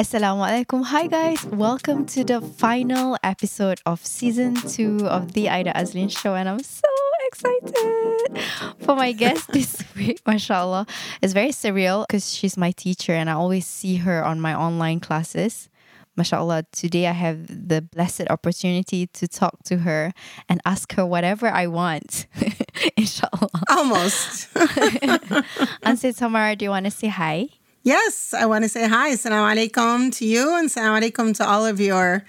Assalamu alaikum. Hi guys. Welcome to the final episode of season 2 of the Aida Azlin show and I'm so excited for my guest this week, mashallah. It's very surreal because she's my teacher and I always see her on my online classes. Mashallah, today I have the blessed opportunity to talk to her and ask her whatever I want. Inshallah. Almost. Anse Tamara, do you want to say hi? Yes, I want to say hi. Assalamu alaikum to you and assalamu alaikum to all of your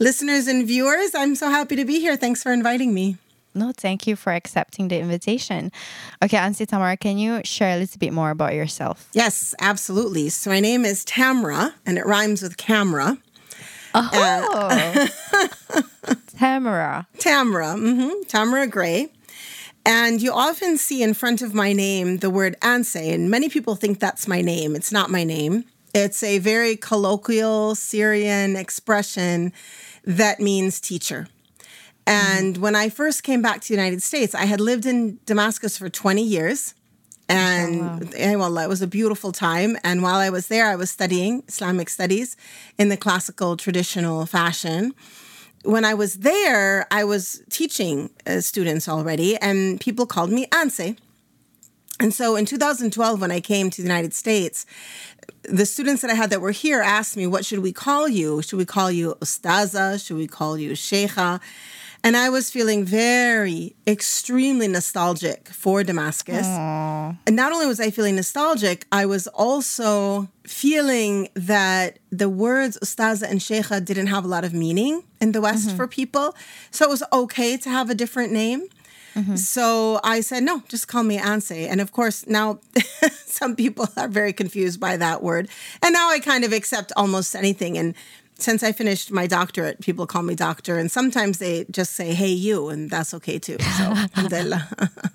listeners and viewers. I'm so happy to be here. Thanks for inviting me. No, thank you for accepting the invitation. Okay, Anse Tamara, can you share a little bit more about yourself? Yes, absolutely. So my name is Tamra, and it rhymes with camera. Oh, uh, Tamara. Tamra, mm-hmm, Tamara Gray. And you often see in front of my name the word Anse, and many people think that's my name. It's not my name. It's a very colloquial Syrian expression that means teacher. And when I first came back to the United States, I had lived in Damascus for 20 years. And oh, wow. Eh, well, it was a beautiful time. And while I was there, I was studying Islamic studies in the classical traditional fashion when I was there, I was teaching uh, students already, and people called me Anse. And so in 2012, when I came to the United States, the students that I had that were here asked me, What should we call you? Should we call you Ustaza? Should we call you Sheikha? And I was feeling very, extremely nostalgic for Damascus. Aww. And not only was I feeling nostalgic, I was also feeling that the words ustaza and sheikha didn't have a lot of meaning in the West mm-hmm. for people. So it was okay to have a different name. Mm-hmm. So I said, no, just call me Anse. And of course, now some people are very confused by that word. And now I kind of accept almost anything. And since I finished my doctorate, people call me doctor, and sometimes they just say, "Hey, you," and that's okay too. So, alhamdulillah.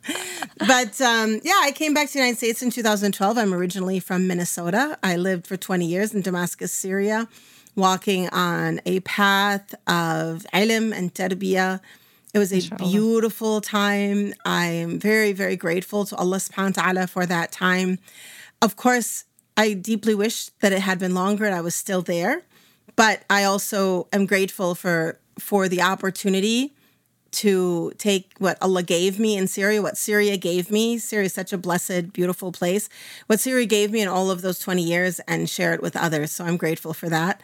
but um, yeah, I came back to the United States in 2012. I'm originally from Minnesota. I lived for 20 years in Damascus, Syria, walking on a path of ilm and tarbiyah. It was a Inshallah. beautiful time. I am very, very grateful to Allah subhanahu wa ta'ala for that time. Of course, I deeply wish that it had been longer and I was still there. But I also am grateful for for the opportunity to take what Allah gave me in Syria, what Syria gave me. Syria is such a blessed, beautiful place. What Syria gave me in all of those 20 years and share it with others. So I'm grateful for that.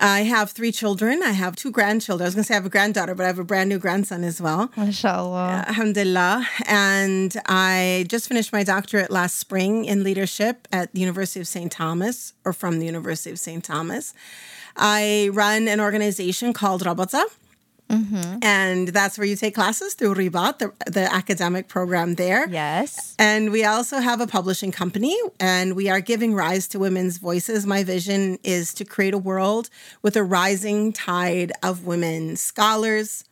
I have three children. I have two grandchildren. I was going to say I have a granddaughter, but I have a brand new grandson as well. MashaAllah. Alhamdulillah. And I just finished my doctorate last spring in leadership at the University of St. Thomas, or from the University of St. Thomas. I run an organization called Rabata. Mm-hmm. And that's where you take classes through Ribat, the, the academic program there. Yes. And we also have a publishing company, and we are giving rise to women's voices. My vision is to create a world with a rising tide of women scholars,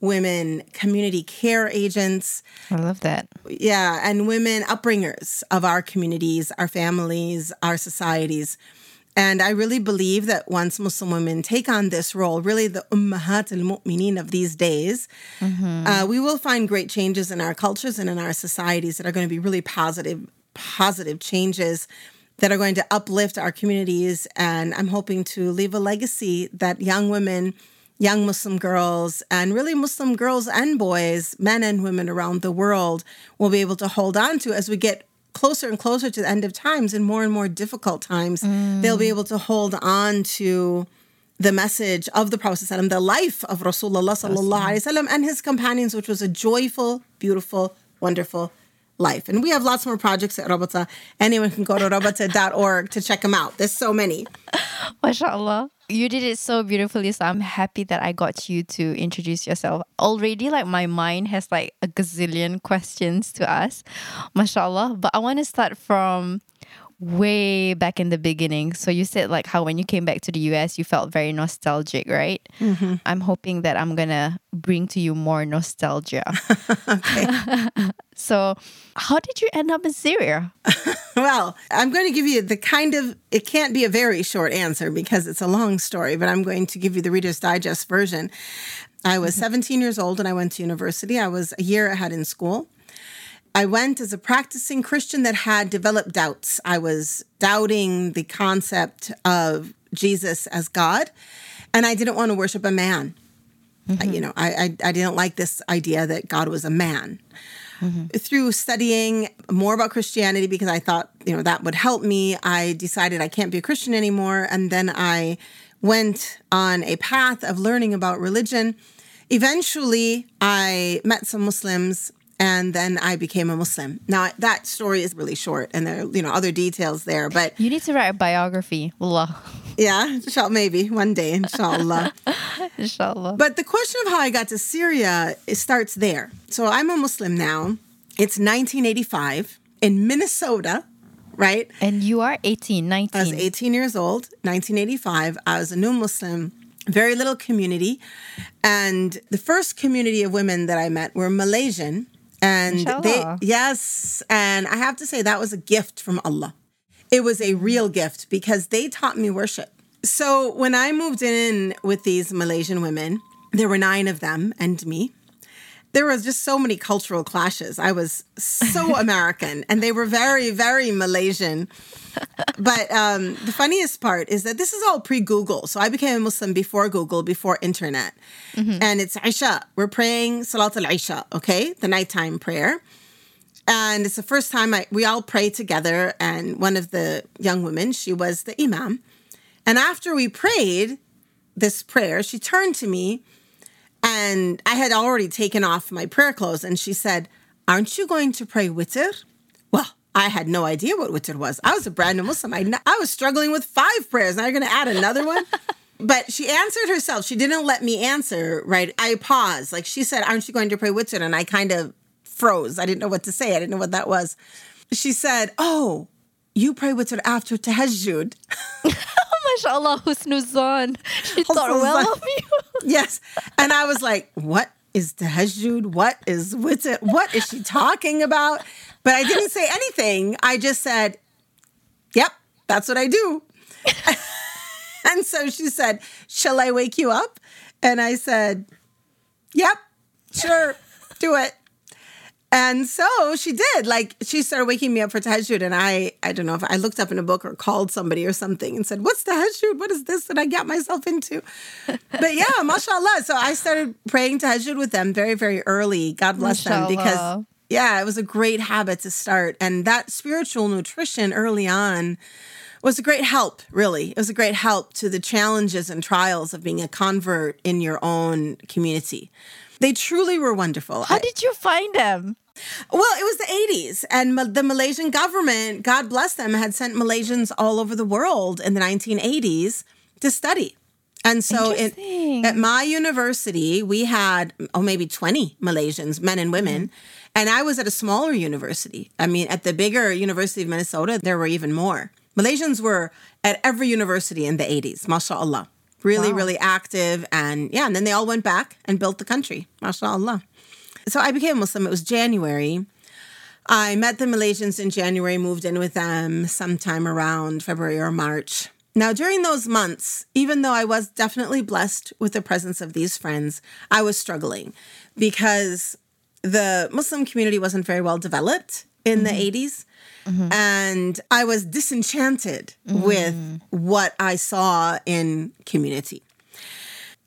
women community care agents. I love that. Yeah, and women upbringers of our communities, our families, our societies. And I really believe that once Muslim women take on this role, really the ummahat al mu'mineen of these days, mm-hmm. uh, we will find great changes in our cultures and in our societies that are going to be really positive, positive changes that are going to uplift our communities. And I'm hoping to leave a legacy that young women, young Muslim girls, and really Muslim girls and boys, men and women around the world will be able to hold on to as we get closer and closer to the end of times and more and more difficult times, mm. they'll be able to hold on to the message of the Prophet the life of Rasulullah sallallahu and his companions, which was a joyful, beautiful, wonderful life. And we have lots more projects at Rabata. Anyone can go to rabata.org to check them out. There's so many. MashaAllah. You did it so beautifully. So I'm happy that I got you to introduce yourself. Already, like, my mind has like a gazillion questions to ask. MashaAllah. But I want to start from way back in the beginning. So you said like how when you came back to the US, you felt very nostalgic, right? Mm-hmm. I'm hoping that I'm gonna bring to you more nostalgia. so, how did you end up in Syria? well, I'm going to give you the kind of it can't be a very short answer because it's a long story, but I'm going to give you the Reader's Digest version. I was mm-hmm. 17 years old and I went to university. I was a year ahead in school. I went as a practicing Christian that had developed doubts. I was doubting the concept of Jesus as God, and I didn't want to worship a man. Mm-hmm. You know, I, I, I didn't like this idea that God was a man. Mm-hmm. Through studying more about Christianity, because I thought you know that would help me, I decided I can't be a Christian anymore, and then I went on a path of learning about religion. Eventually, I met some Muslims and then I became a Muslim. Now that story is really short, and there are you know other details there, but you need to write a biography, Allah. Yeah, inshallah, maybe one day, inshallah. inshallah. But the question of how I got to Syria it starts there. So I'm a Muslim now. It's 1985 in Minnesota, right? And you are 18, 19. I was 18 years old, 1985. I was a new Muslim very little community. And the first community of women that I met were Malaysian. And they, yes. And I have to say, that was a gift from Allah. It was a real gift because they taught me worship. So when I moved in with these Malaysian women, there were nine of them and me. There was just so many cultural clashes. I was so American and they were very, very Malaysian but um, the funniest part is that this is all pre Google. So I became a Muslim before Google, before internet. Mm-hmm. And it's Isha. We're praying Salat al Isha, okay? The nighttime prayer. And it's the first time I, we all pray together. And one of the young women, she was the Imam. And after we prayed this prayer, she turned to me and I had already taken off my prayer clothes. And she said, Aren't you going to pray witr? Well, I had no idea what witr was. I was a brand new Muslim. I, I was struggling with five prayers. Now you're going to add another one? but she answered herself. She didn't let me answer, right? I paused. Like she said, Aren't you going to pray witr? And I kind of froze. I didn't know what to say. I didn't know what that was. She said, Oh, you pray witr after tahajjud. MashaAllah, husnuzan. She thought well of you. Yes. And I was like, What is tahajjud? What is witr? What is she talking about? But I didn't say anything. I just said, Yep, that's what I do. and so she said, Shall I wake you up? And I said, Yep, sure, do it. And so she did. Like she started waking me up for tahajjud, and I, I don't know if I looked up in a book or called somebody or something and said, "What's tahajjud? What is this that I got myself into?" but yeah, mashallah. So I started praying tahajjud with them very, very early. God bless mashallah. them because yeah, it was a great habit to start. And that spiritual nutrition early on was a great help, really. It was a great help to the challenges and trials of being a convert in your own community. They truly were wonderful. How did you find them? Well, it was the 80s, and the Malaysian government, God bless them, had sent Malaysians all over the world in the 1980s to study. And so at my university, we had, oh, maybe 20 Malaysians, men and women. Mm-hmm and I was at a smaller university. I mean, at the bigger University of Minnesota, there were even more. Malaysians were at every university in the 80s, mashallah. Really, wow. really active. And yeah, and then they all went back and built the country, mashallah. So I became Muslim. It was January. I met the Malaysians in January, moved in with them sometime around February or March. Now, during those months, even though I was definitely blessed with the presence of these friends, I was struggling because the Muslim community wasn't very well developed in mm-hmm. the 80s. Mm-hmm. And I was disenchanted mm-hmm. with what I saw in community.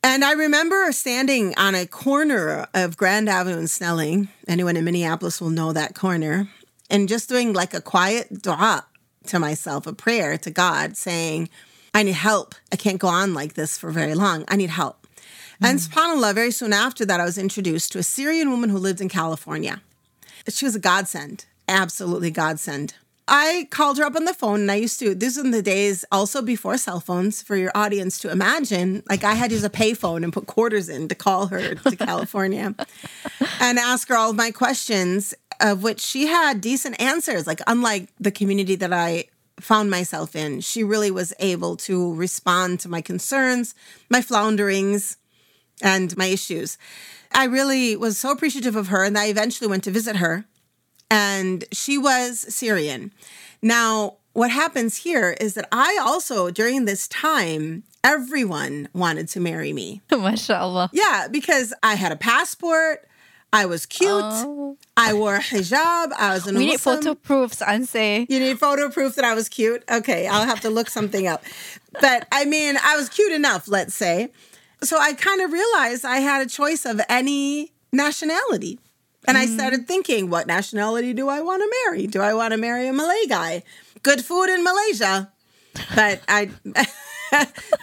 And I remember standing on a corner of Grand Avenue and Snelling. Anyone in Minneapolis will know that corner. And just doing like a quiet dua to myself, a prayer to God, saying, I need help. I can't go on like this for very long. I need help. And mm. subhanAllah, very soon after that, I was introduced to a Syrian woman who lived in California. She was a godsend, absolutely godsend. I called her up on the phone and I used to, this was in the days also before cell phones for your audience to imagine. Like I had to use a payphone and put quarters in to call her to California and ask her all of my questions, of which she had decent answers. Like, unlike the community that I found myself in, she really was able to respond to my concerns, my flounderings, and my issues. I really was so appreciative of her, and I eventually went to visit her, and she was Syrian. Now, what happens here is that I also, during this time, everyone wanted to marry me. MashaAllah. Yeah, because I had a passport. I was cute. Oh. I wore a hijab. I was an We need photo proofs, Anse. You need photo proof that I was cute? Okay, I'll have to look something up. But I mean, I was cute enough, let's say. So I kind of realized I had a choice of any nationality. And I mm-hmm. started thinking, what nationality do I want to marry? Do I want to marry a Malay guy? Good food in Malaysia. But I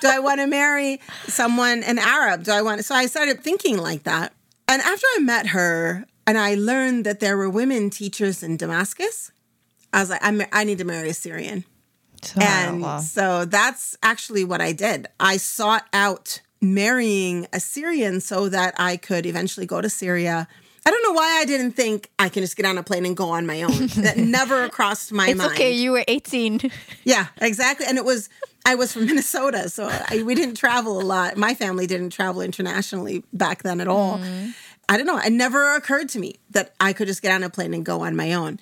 do I want to marry someone an Arab? Do I want so I started thinking like that. And after I met her and I learned that there were women teachers in Damascus, I was like, I'm, I need to marry a Syrian. And Subhanallah. so that's actually what I did. I sought out marrying a Syrian so that I could eventually go to Syria. I don't know why I didn't think I can just get on a plane and go on my own. That never crossed my mind. It's mind. okay, you were 18. Yeah, exactly. And it was I was from Minnesota, so I, we didn't travel a lot. My family didn't travel internationally back then at all. Mm-hmm. I don't know. It never occurred to me that I could just get on a plane and go on my own.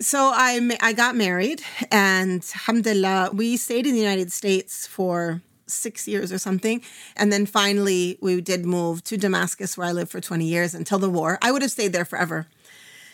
So I, I got married, and alhamdulillah, we stayed in the United States for six years or something, and then finally we did move to Damascus, where I lived for twenty years until the war. I would have stayed there forever,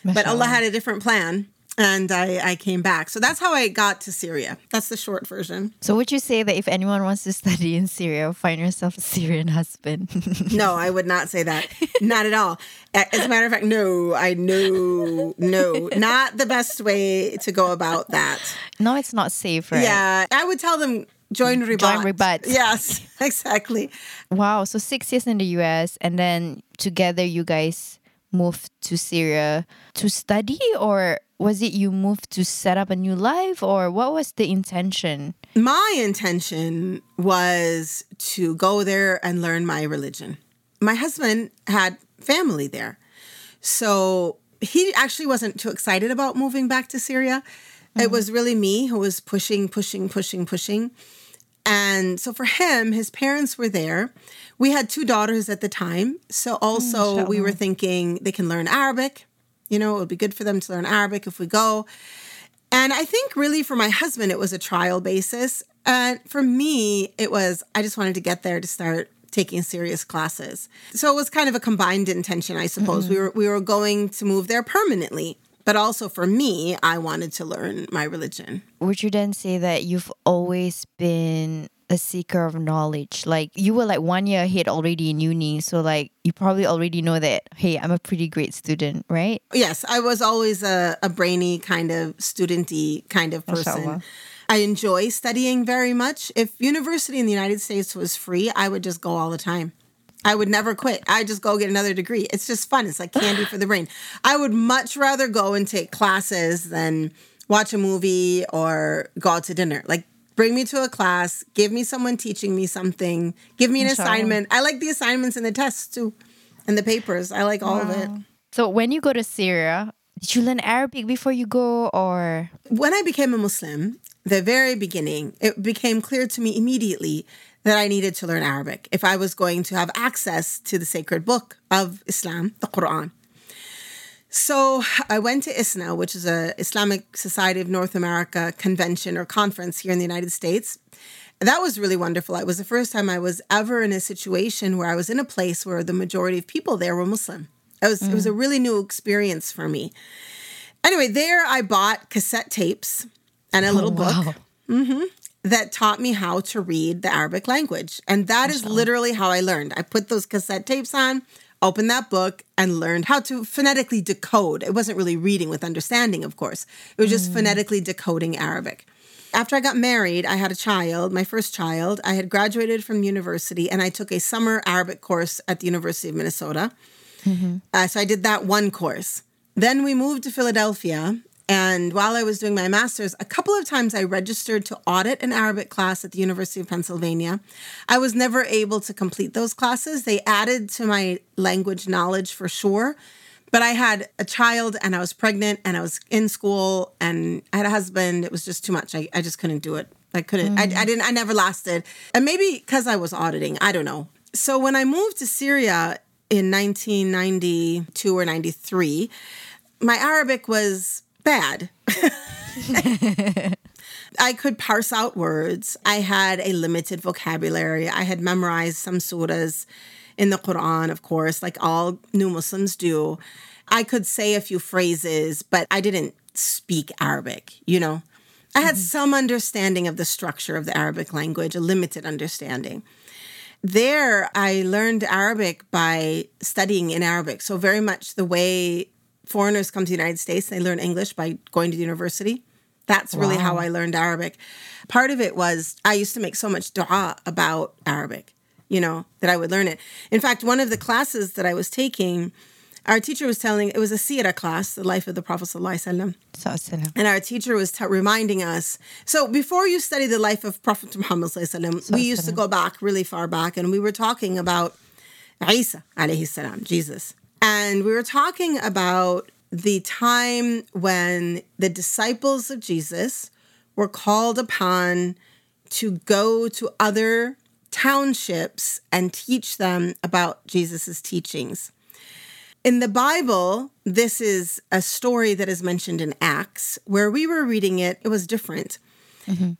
but Allah had a different plan, and I, I came back. So that's how I got to Syria. That's the short version. So would you say that if anyone wants to study in Syria, find yourself a Syrian husband? No, I would not say that. not at all. As a matter of fact, no, I know, no, not the best way to go about that. no, it's not safe, right? Yeah, I would tell them join Ribat. Join Ribat. Yes, exactly. Wow. So six years in the US and then together you guys moved to Syria to study or was it you moved to set up a new life or what was the intention? My intention was to go there and learn my religion. My husband had family there. So he actually wasn't too excited about moving back to Syria. It mm-hmm. was really me who was pushing, pushing, pushing, pushing. And so for him, his parents were there. We had two daughters at the time. So mm, also we were thinking they can learn Arabic. You know, it would be good for them to learn Arabic if we go. And I think really for my husband, it was a trial basis. And for me, it was, I just wanted to get there to start taking serious classes. So it was kind of a combined intention, I suppose. We mm-hmm. were we were going to move there permanently. But also for me, I wanted to learn my religion. Would you then say that you've always been a seeker of knowledge? Like you were like one year ahead already in uni, so like you probably already know that, hey, I'm a pretty great student, right? Yes, I was always a, a brainy kind of studenty kind of person. I enjoy studying very much. If university in the United States was free, I would just go all the time. I would never quit. I just go get another degree. It's just fun. It's like candy for the brain. I would much rather go and take classes than watch a movie or go out to dinner. Like bring me to a class, give me someone teaching me something, give me an Inshallah. assignment. I like the assignments and the tests too, and the papers. I like all of it. So when you go to Syria, did you learn Arabic before you go or when I became a Muslim, the very beginning, it became clear to me immediately that I needed to learn Arabic if I was going to have access to the sacred book of Islam, the Quran. So I went to ISNA, which is a Islamic Society of North America convention or conference here in the United States. That was really wonderful. It was the first time I was ever in a situation where I was in a place where the majority of people there were Muslim. It was it was a mm. really new experience for me. Anyway, there I bought cassette tapes and a oh, little book wow. Mm-hmm. That taught me how to read the Arabic language. And that is literally how I learned. I put those cassette tapes on, opened that book, and learned how to phonetically decode. It wasn't really reading with understanding, of course, it was just phonetically decoding Arabic. After I got married, I had a child, my first child. I had graduated from university and I took a summer Arabic course at the University of Minnesota. Uh, so I did that one course. Then we moved to Philadelphia. And while I was doing my master's, a couple of times I registered to audit an Arabic class at the University of Pennsylvania. I was never able to complete those classes. They added to my language knowledge for sure. But I had a child and I was pregnant and I was in school and I had a husband. It was just too much. I, I just couldn't do it. I couldn't, I, I didn't, I never lasted. And maybe because I was auditing, I don't know. So when I moved to Syria in 1992 or 93, my Arabic was bad. I could parse out words. I had a limited vocabulary. I had memorized some surahs in the Quran, of course, like all new Muslims do. I could say a few phrases, but I didn't speak Arabic, you know? I had mm-hmm. some understanding of the structure of the Arabic language, a limited understanding. There, I learned Arabic by studying in Arabic. So, very much the way foreigners come to the United States, they learn English by going to the university. That's really how I learned Arabic. Part of it was I used to make so much dua about Arabic, you know, that I would learn it. In fact, one of the classes that I was taking, our teacher was telling, it was a Sira class, the life of the Prophet Sallallahu Alaihi Wasallam. And our teacher was t- reminding us. So before you study the life of Prophet Muhammad, sallam, we used to go back really far back, and we were talking about Isa, alayhi salam, Jesus. And we were talking about the time when the disciples of Jesus were called upon to go to other townships and teach them about Jesus' teachings. In the Bible, this is a story that is mentioned in Acts. Where we were reading it, it was different.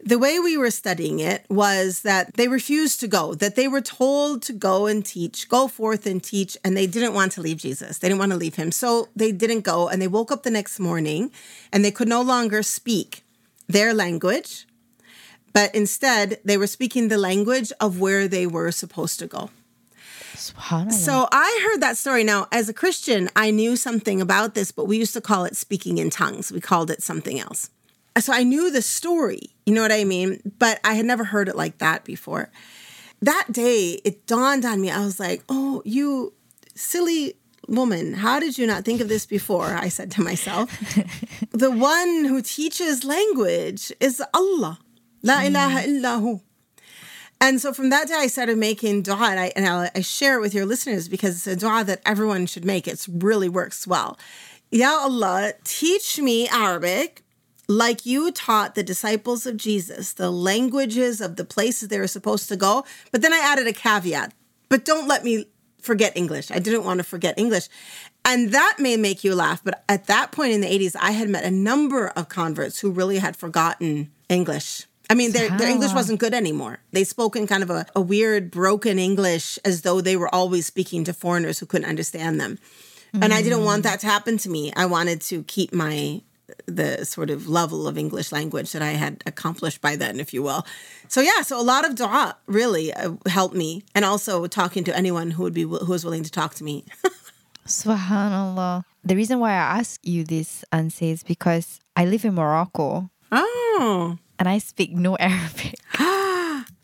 The way we were studying it was that they refused to go, that they were told to go and teach, go forth and teach, and they didn't want to leave Jesus. They didn't want to leave him. So they didn't go, and they woke up the next morning and they could no longer speak their language, but instead they were speaking the language of where they were supposed to go. So I heard that story. Now, as a Christian, I knew something about this, but we used to call it speaking in tongues. We called it something else. So I knew the story, you know what I mean? But I had never heard it like that before. That day, it dawned on me. I was like, oh, you silly woman, how did you not think of this before? I said to myself. the one who teaches language is Allah. La mm. ilaha illahu. And so from that day, I started making dua, and, I, and I, I share it with your listeners because it's a dua that everyone should make. It really works well. Ya Allah, teach me Arabic like you taught the disciples of Jesus the languages of the places they were supposed to go. But then I added a caveat, but don't let me forget English. I didn't want to forget English. And that may make you laugh, but at that point in the 80s, I had met a number of converts who really had forgotten English. I mean, their, their English wasn't good anymore. They spoke in kind of a, a weird, broken English as though they were always speaking to foreigners who couldn't understand them. And I didn't want hmm. that to happen to me. I wanted to keep my the sort of level of English language that I had accomplished by then, if you will. So yeah, so a lot of dua really uh, helped me, and also talking to anyone who would be who was willing to talk to me. Subhanallah. The reason why I ask you this, Anse, is because I live in Morocco oh, and I speak no Arabic.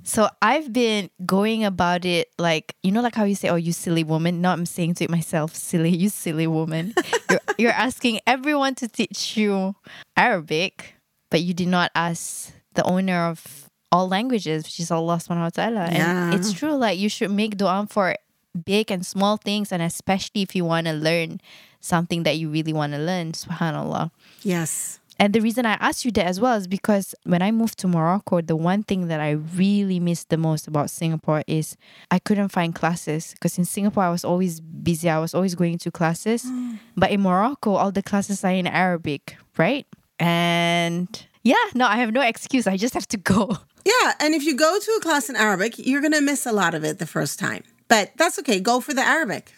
So I've been going about it like you know, like how you say, "Oh, you silly woman." No, I'm saying to it myself, "Silly, you silly woman." you're, you're asking everyone to teach you Arabic, but you did not ask the owner of all languages, which is Allah Subhanahu wa Taala. And it's true, like you should make du'a for big and small things, and especially if you want to learn something that you really want to learn. Subhanallah. yes, And the reason I asked you that as well is because when I moved to Morocco, the one thing that I really missed the most about Singapore is I couldn't find classes. Because in Singapore, I was always busy, I was always going to classes. Mm. But in Morocco, all the classes are in Arabic, right? And yeah, no, I have no excuse. I just have to go. yeah. And if you go to a class in Arabic, you're gonna miss a lot of it the first time, but that's okay. Go for the Arabic.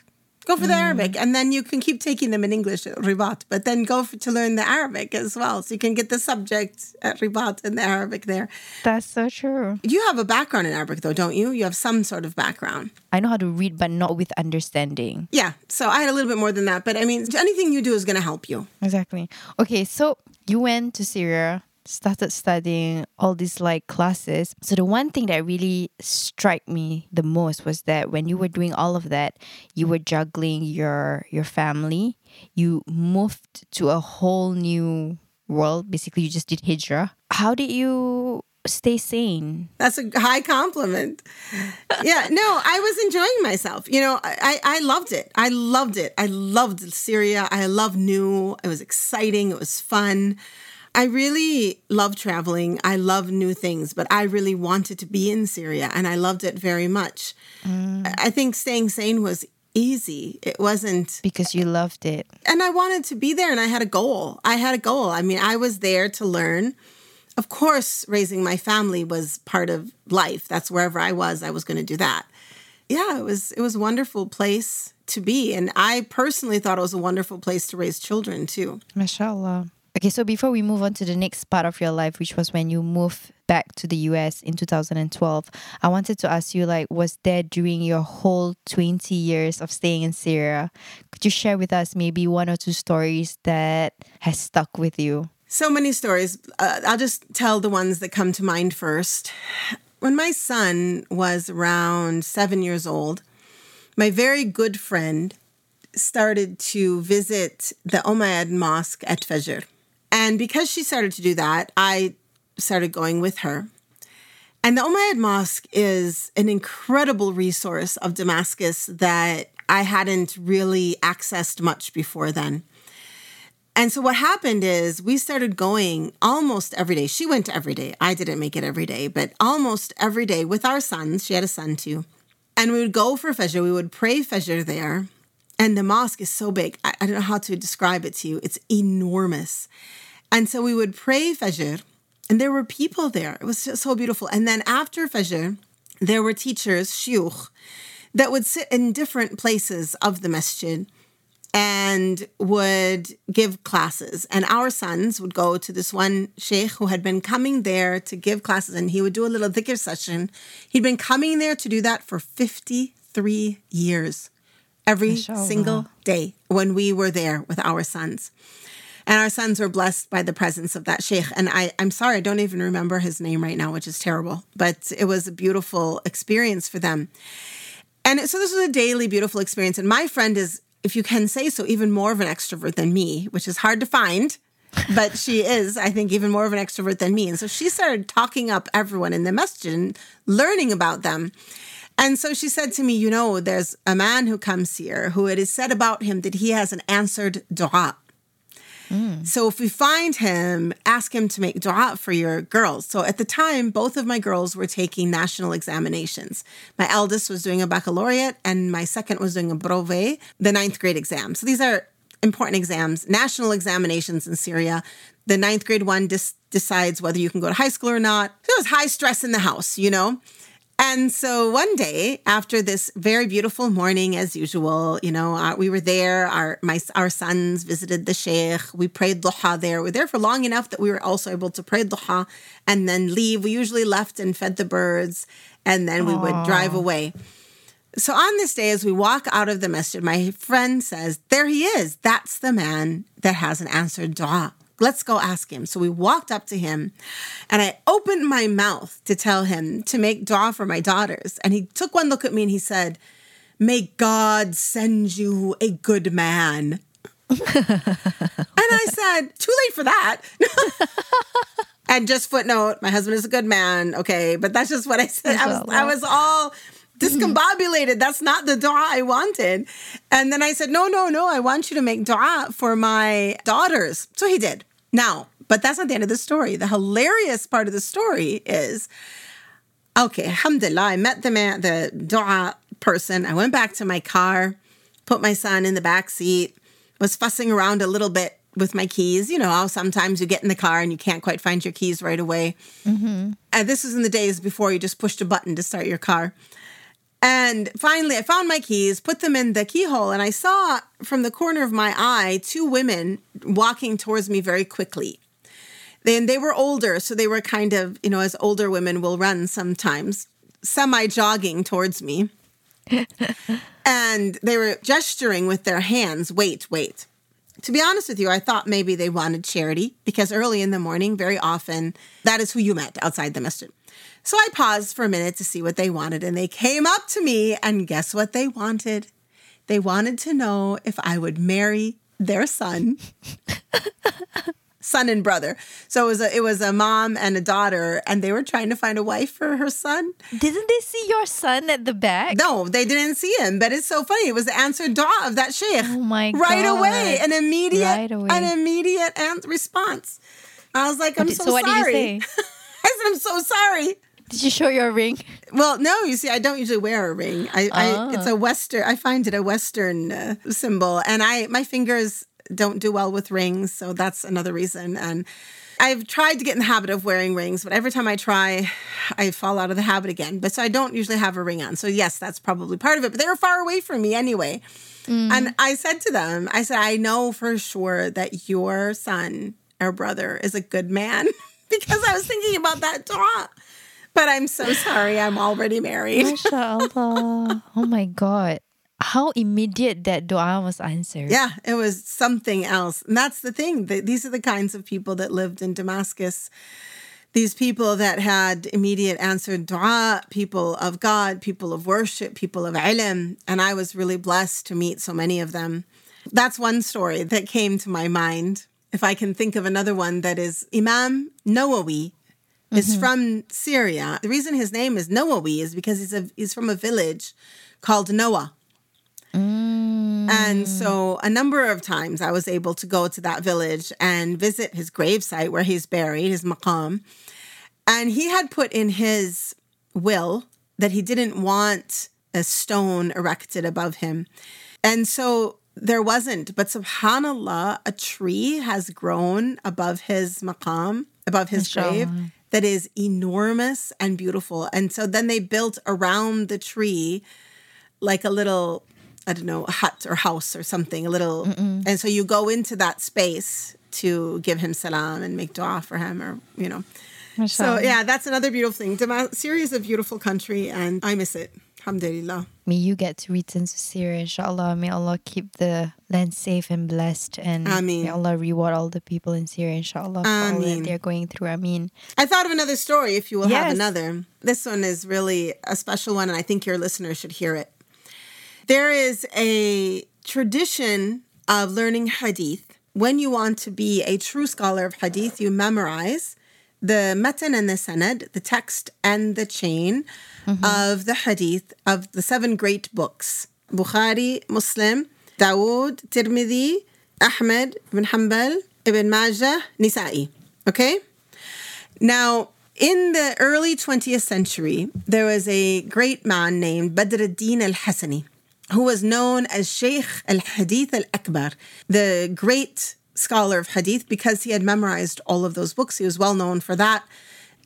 Go for the mm. Arabic, and then you can keep taking them in English at Ribat, but then go for, to learn the Arabic as well, so you can get the subject at Ribat and the Arabic there. That's so true. You have a background in Arabic, though, don't you? You have some sort of background. I know how to read, but not with understanding. Yeah, so I had a little bit more than that, but I mean, anything you do is going to help you. Exactly. Okay, so you went to Syria, started studying all these like classes. So the one thing that really struck me the most was that when you were doing all of that, you were juggling your your family. You moved to a whole new world. Basically, you just did hijra. How did you stay sane? That's a high compliment. Yeah, no, I was enjoying myself. You know, I, I loved it. I loved it. I loved Syria. I loved new. It was exciting. It was fun. I really love traveling. I love new things, but I really wanted to be in Syria and I loved it very much. I I think staying sane was easy. It wasn't Because you loved it. and I wanted to be there and I had a goal. I had a goal. I mean, I was there to learn. Of course, raising my family was part of life. That's wherever I was, I was going to do that. yeah, it was it was a wonderful place to be. And I personally thought it was a wonderful place to raise children too. Mashallah. Okay, so before we move on to the next part of your life, which was when you moved back to the US in 2012, I wanted to ask you like, was there during your whole 20 years of staying in Syria? Could you share with us maybe one or two stories that has stuck with you? So many stories. Uh, I'll just tell the ones that come to mind first. When my son was around seven years old, my very good friend started to visit the Umayyad Mosque at Fajr. And because she started to do that, I started going with her. And the Umayyad Mosque is an incredible resource of Damascus that I hadn't really accessed much before then. And so what happened is we started going almost every day. She went every day. I didn't make it every day, but almost every day with our sons. She had a son too. And we would go for Fajr. We would pray Fajr there. And the mosque is so big. I, I don't know how to describe it to you. It's enormous. And so we would pray Fajr, and there were people there. It was so beautiful. And then after Fajr, there were teachers, shuyukh, that would sit in different places of the masjid and would give classes. And our sons would go to this one sheikh who had been coming there to give classes, and he would do a little dhikr session. He'd been coming there to do that for 53 years, every single day when we were there with our sons. And our sons were blessed by the presence of that sheikh. And I, I'm sorry, I don't even remember his name right now, which is terrible, but it was a beautiful experience for them. And so this was a daily beautiful experience. And my friend is, if you can say so, even more of an extrovert than me, which is hard to find. but she is, I think, even more of an extrovert than me. And so she started talking up everyone in the masjid and learning about them. And so she said to me, You know, there's a man who comes here who it is said about him that he has an answered dua. Mm. So if we find him, ask him to make dua for your girls. So at the time, both of my girls were taking national examinations. My eldest was doing a baccalaureate, and my second was doing a brevet, the ninth grade exam. So these are important exams, national examinations in Syria. The ninth grade one dis- decides whether you can go to high school or not. So it was high stress in the house, you know? And so one day, after this very beautiful morning, as usual, you know, uh, we were there. Our my our sons visited the sheikh. We prayed duha there. We are there for long enough that we were also able to pray duha and then leave. We usually left and fed the birds, and then we Aww. would drive away. So on this day, as we walk out of the masjid, my friend says, "There he is. That's the man that has an answered du'a." Let's go ask him. So we walked up to him and I opened my mouth to tell him to make dua for my daughters. And he took one look at me and he said, May God send you a good man. and I said, Too late for that. and just footnote, my husband is a good man. Okay. But that's just what I said. I was, I was all discombobulated. That's not the dua I wanted. And then I said, No, no, no, I want you to make dua for my daughters. So he did. Now, but that's not the end of the story. The hilarious part of the story is okay, alhamdulillah, I met the man, the dua person. I went back to my car, put my son in the back seat, was fussing around a little bit with my keys. You know how sometimes you get in the car and you can't quite find your keys right away. Mm-hmm. And this was in the days before you just pushed a button to start your car. And finally, I found my keys, put them in the keyhole, and I saw from the corner of my eye two women walking towards me very quickly. Then they were older, so they were kind of, you know, as older women will run sometimes, semi jogging towards me. and they were gesturing with their hands wait, wait. To be honest with you, I thought maybe they wanted charity because early in the morning, very often, that is who you met outside the masjid. So I paused for a minute to see what they wanted, and they came up to me, and guess what they wanted? They wanted to know if I would marry their son. son and brother. So it was a it was a mom and a daughter, and they were trying to find a wife for her son. Didn't they see your son at the back? No, they didn't see him. But it's so funny. It was the answered dua of that sheikh. Oh my right God. away, an immediate, right away. an immediate response. I was like, I'm so, so what sorry. Did you say? I said, I'm so sorry. Did you show your ring? Well, no. You see, I don't usually wear a ring. I, oh. I it's a Western. I find it a Western uh, symbol, and I my fingers don't do well with rings, so that's another reason. And I've tried to get in the habit of wearing rings, but every time I try, I fall out of the habit again. But so I don't usually have a ring on. So yes, that's probably part of it. But they were far away from me anyway. Mm. And I said to them, I said, I know for sure that your son or brother is a good man because I was thinking about that talk. But I'm so sorry, I'm already married. MashaAllah. oh my God how immediate that dua was answered. Yeah, it was something else. And that's the thing. These are the kinds of people that lived in Damascus. These people that had immediate answered dua, people of God, people of worship, people of ilm. And I was really blessed to meet so many of them. That's one story that came to my mind. If I can think of another one that is Imam Nawawi is mm-hmm. from Syria. The reason his name is Nawawi is because he's a, he's from a village called Nawa Mm. And so a number of times I was able to go to that village and visit his gravesite where he's buried, his maqam. And he had put in his will that he didn't want a stone erected above him. And so there wasn't, but subhanAllah, a tree has grown above his maqam, above his grave, that is enormous and beautiful. And so then they built around the tree like a little I don't know, a hut or house or something, a little. Mm-mm. And so you go into that space to give him salam and make dua for him or, you know. So yeah, that's another beautiful thing. Dama- Syria is a beautiful country and I miss it. Alhamdulillah. May you get to return to Syria, inshallah. May Allah keep the land safe and blessed. And Ameen. may Allah reward all the people in Syria, inshallah, for all that they're going through. I mean, I thought of another story if you will yes. have another. This one is really a special one, and I think your listeners should hear it. There is a tradition of learning hadith. When you want to be a true scholar of hadith, you memorize the matan and the sanad, the text and the chain mm-hmm. of the hadith of the seven great books Bukhari, Muslim, Dawood, Tirmidhi, Ahmed, Ibn Hanbal, Ibn Majah, Nisa'i. Okay? Now, in the early 20th century, there was a great man named Badr al-Din al-Hasani who was known as Sheikh al Hadith al Akbar, the great scholar of Hadith, because he had memorized all of those books. He was well known for that.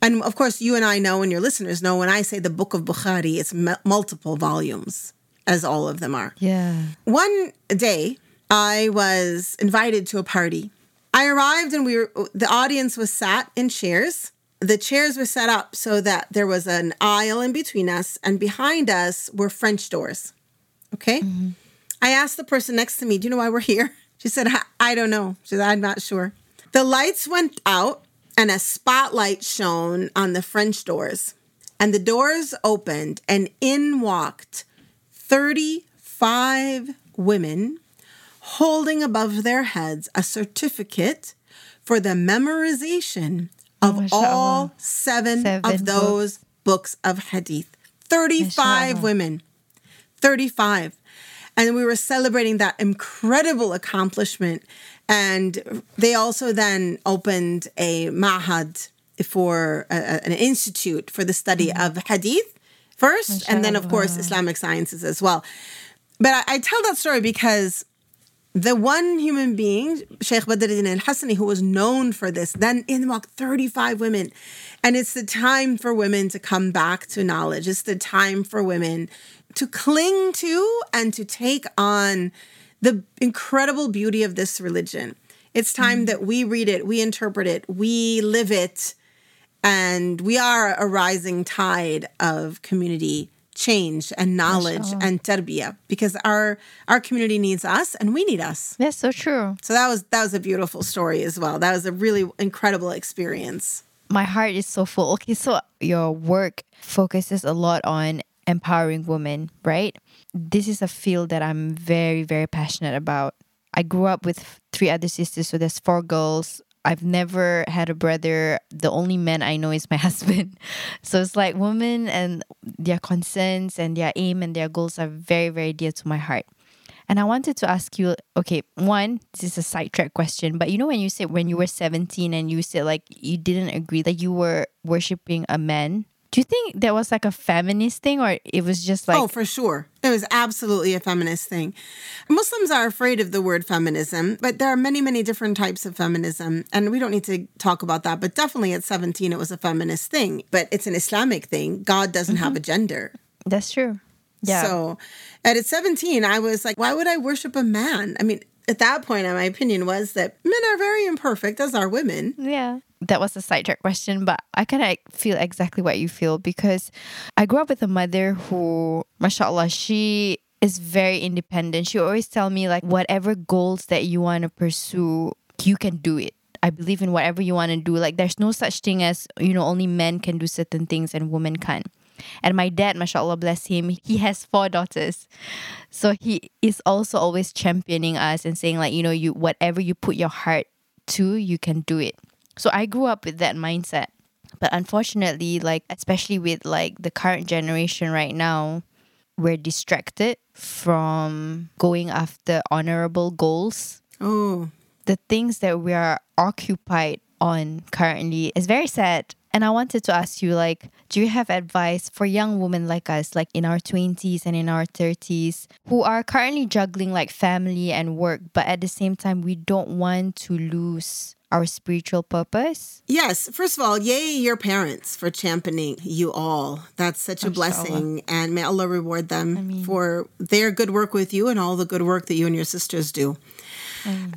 And of course, you and I know, and your listeners know, when I say the book of Bukhari, it's m- multiple volumes, as all of them are. Yeah. One day, I was invited to a party. I arrived, and we were, the audience was sat in chairs. The chairs were set up so that there was an aisle in between us, and behind us were French doors. Okay. Mm-hmm. I asked the person next to me, Do you know why we're here? She said, I, don't know. She said, I'm not sure. The lights went out and a spotlight shone on the French doors. And the doors opened, and in walked 35 women holding above their heads a certificate for the memorization of oh, all seven, seven, of those books. books of hadith. 35 women. 35. And we were celebrating that incredible accomplishment. And they also then opened a mahad for a, an institute for the study mm-hmm. of hadith first, and then, of course, Islamic sciences as well. But I, I tell that story because the one human being, Sheikh Badruddin al Hassani, who was known for this, then in walked 35 women. And it's the time for women to come back to knowledge. It's the time for women to cling to and to take on the incredible beauty of this religion. It's time mm-hmm. that we read it, we interpret it, we live it, and we are a rising tide of community change and knowledge and tarbiyah because our our community needs us and we need us. That's so true. So that was that was a beautiful story as well. That was a really incredible experience. My heart is so full. Okay, so your work focuses a lot on empowering women, right? This is a field that I'm very, very passionate about. I grew up with three other sisters, so there's four girls. I've never had a brother. The only man I know is my husband. So it's like women and their concerns and their aim and their goals are very, very dear to my heart. And I wanted to ask you okay, one, this is a sidetrack question, but you know, when you said when you were 17 and you said like you didn't agree that you were worshiping a man do you think there was like a feminist thing or it was just like Oh, for sure. It was absolutely a feminist thing. Muslims are afraid of the word feminism, but there are many, many different types of feminism. And we don't need to talk about that. But definitely at 17, it was a feminist thing. But it's an Islamic thing. God doesn't have mm-hmm. a gender. That's true. Yeah. So at 17, I was like, why would I worship a man? I mean, at that point, my opinion was that men are very imperfect, as are women. Yeah. That was a sidetrack question, but I kind of feel exactly what you feel because I grew up with a mother who, mashallah, she is very independent. She always tell me like whatever goals that you want to pursue, you can do it. I believe in whatever you want to do. Like there's no such thing as, you know, only men can do certain things and women can't. And my dad, mashallah, bless him, he has four daughters. So he is also always championing us and saying, like, you know, you whatever you put your heart to, you can do it. So I grew up with that mindset. But unfortunately, like, especially with like the current generation right now, we're distracted from going after honorable goals. Oh, The things that we are occupied on currently is very sad. And I wanted to ask you, like, do you have advice for young women like us, like in our 20s and in our 30s, who are currently juggling like family and work, but at the same time, we don't want to lose our spiritual purpose? Yes, first of all, yay your parents for championing you all. That's such a blessing, and may Allah reward them Ameen. for their good work with you and all the good work that you and your sisters do.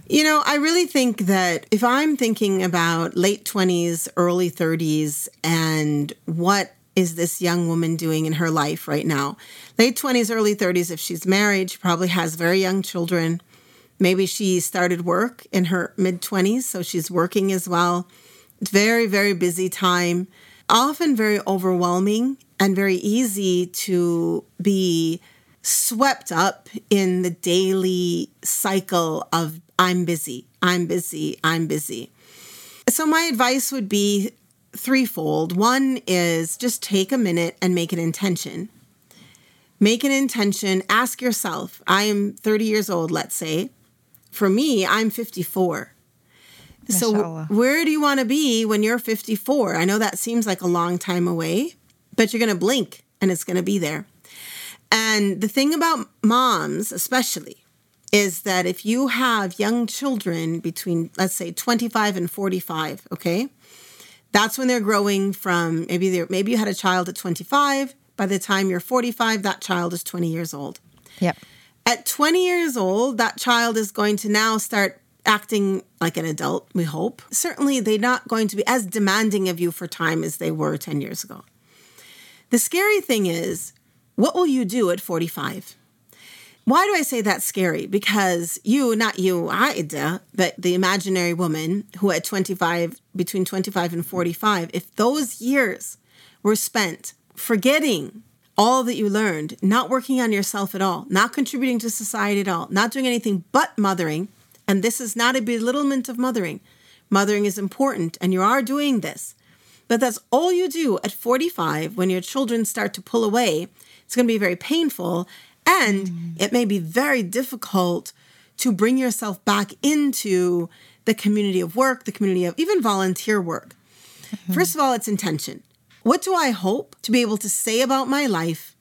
You know, I really think that if I'm thinking about late 20s, early 30s, and what is this young woman doing in her life right now? Late 20s, early 30s, if she's married, she probably has very young children. Maybe she started work in her mid 20s, so she's working as well. It's very, very busy time, often very overwhelming and very easy to be swept up in the daily cycle of I'm busy, I'm busy, I'm busy. So, my advice would be threefold. One is just take a minute and make an intention. Make an intention, ask yourself, I am 30 years old, let's say. For me, I'm 54. So, Mashallah. where do you want to be when you're 54? I know that seems like a long time away, but you're going to blink and it's going to be there. And the thing about moms, especially, is that if you have young children between, let's say, 25 and 45, okay, that's when they're growing from maybe they maybe you had a child at 25. By the time you're 45, that child is 20 years old. Yep. At 20 years old, that child is going to now start acting like an adult, we hope. Certainly, they're not going to be as demanding of you for time as they were 10 years ago. The scary thing is, what will you do at 45? Why do I say that's scary? Because you, not you, Aida, but the imaginary woman who at 25, between 25 and 45, if those years were spent forgetting all that you learned, not working on yourself at all, not contributing to society at all, not doing anything but mothering, and this is not a belittlement of mothering. Mothering is important, and you are doing this. But that's all you do at 45 when your children start to pull away. It's going to be very painful, and mm. it may be very difficult to bring yourself back into the community of work, the community of even volunteer work. Mm-hmm. First of all, it's intention. What do I hope to be able to say about my life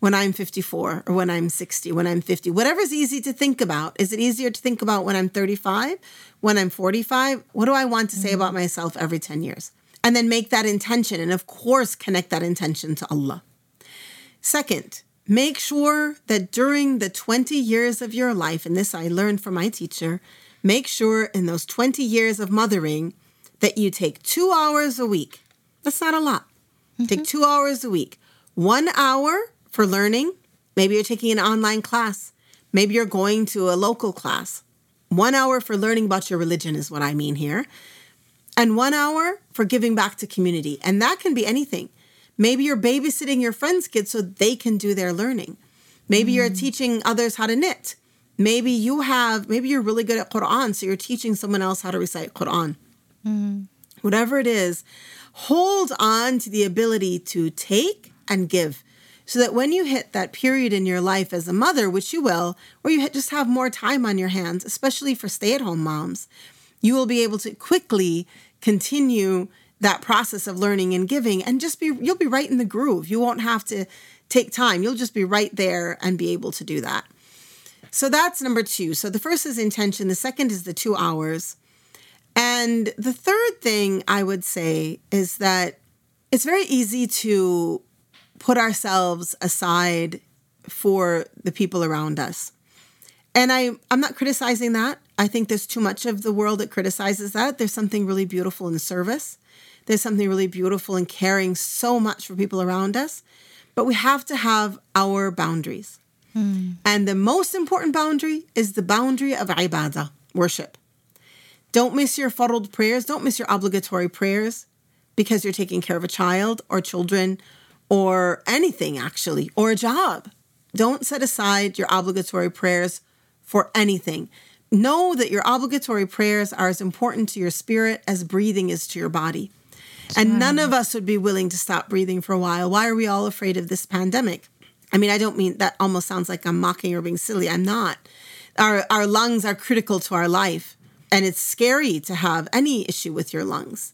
when I'm 54 or when I'm 60, when I'm 50? Whatever's easy to think about. Is it easier to think about when I'm 35, when I'm 45? What do I want to say mm-hmm. about myself every 10 years? And then make that intention. And of course, connect that intention to Allah. Second, make sure that during the 20 years of your life, and this I learned from my teacher, make sure in those 20 years of mothering that you take two hours a week. That's not a lot. Take mm-hmm. two hours a week. One hour for learning. Maybe you're taking an online class. Maybe you're going to a local class. One hour for learning about your religion is what I mean here. And one hour for giving back to community. And that can be anything. Maybe you're babysitting your friends' kids so they can do their learning. Maybe you're mm. teaching others how to knit. Maybe you have, maybe you're really good at Quran, so you're teaching someone else how to recite Quran. Mm-hmm. Whatever it is, hold on to the ability to take and give so that when you hit that period in your life as a mother, which you will, where you just have more time on your hands, especially for stay at home moms, you will be able to quickly continue that process of learning and giving and just be you'll be right in the groove. You won't have to take time. You'll just be right there and be able to do that. So that's number 2. So the first is intention, the second is the 2 hours. And the third thing I would say is that it's very easy to put ourselves aside for the people around us. And I, I'm not criticizing that. I think there's too much of the world that criticizes that. There's something really beautiful in service. There's something really beautiful in caring so much for people around us. But we have to have our boundaries. Hmm. And the most important boundary is the boundary of ibadah, worship. Don't miss your fardh prayers. Don't miss your obligatory prayers because you're taking care of a child or children or anything actually, or a job. Don't set aside your obligatory prayers for anything. Know that your obligatory prayers are as important to your spirit as breathing is to your body. And none of us would be willing to stop breathing for a while. Why are we all afraid of this pandemic? I mean, I don't mean that almost sounds like I'm mocking or being silly. I'm not. Our, our lungs are critical to our life, and it's scary to have any issue with your lungs.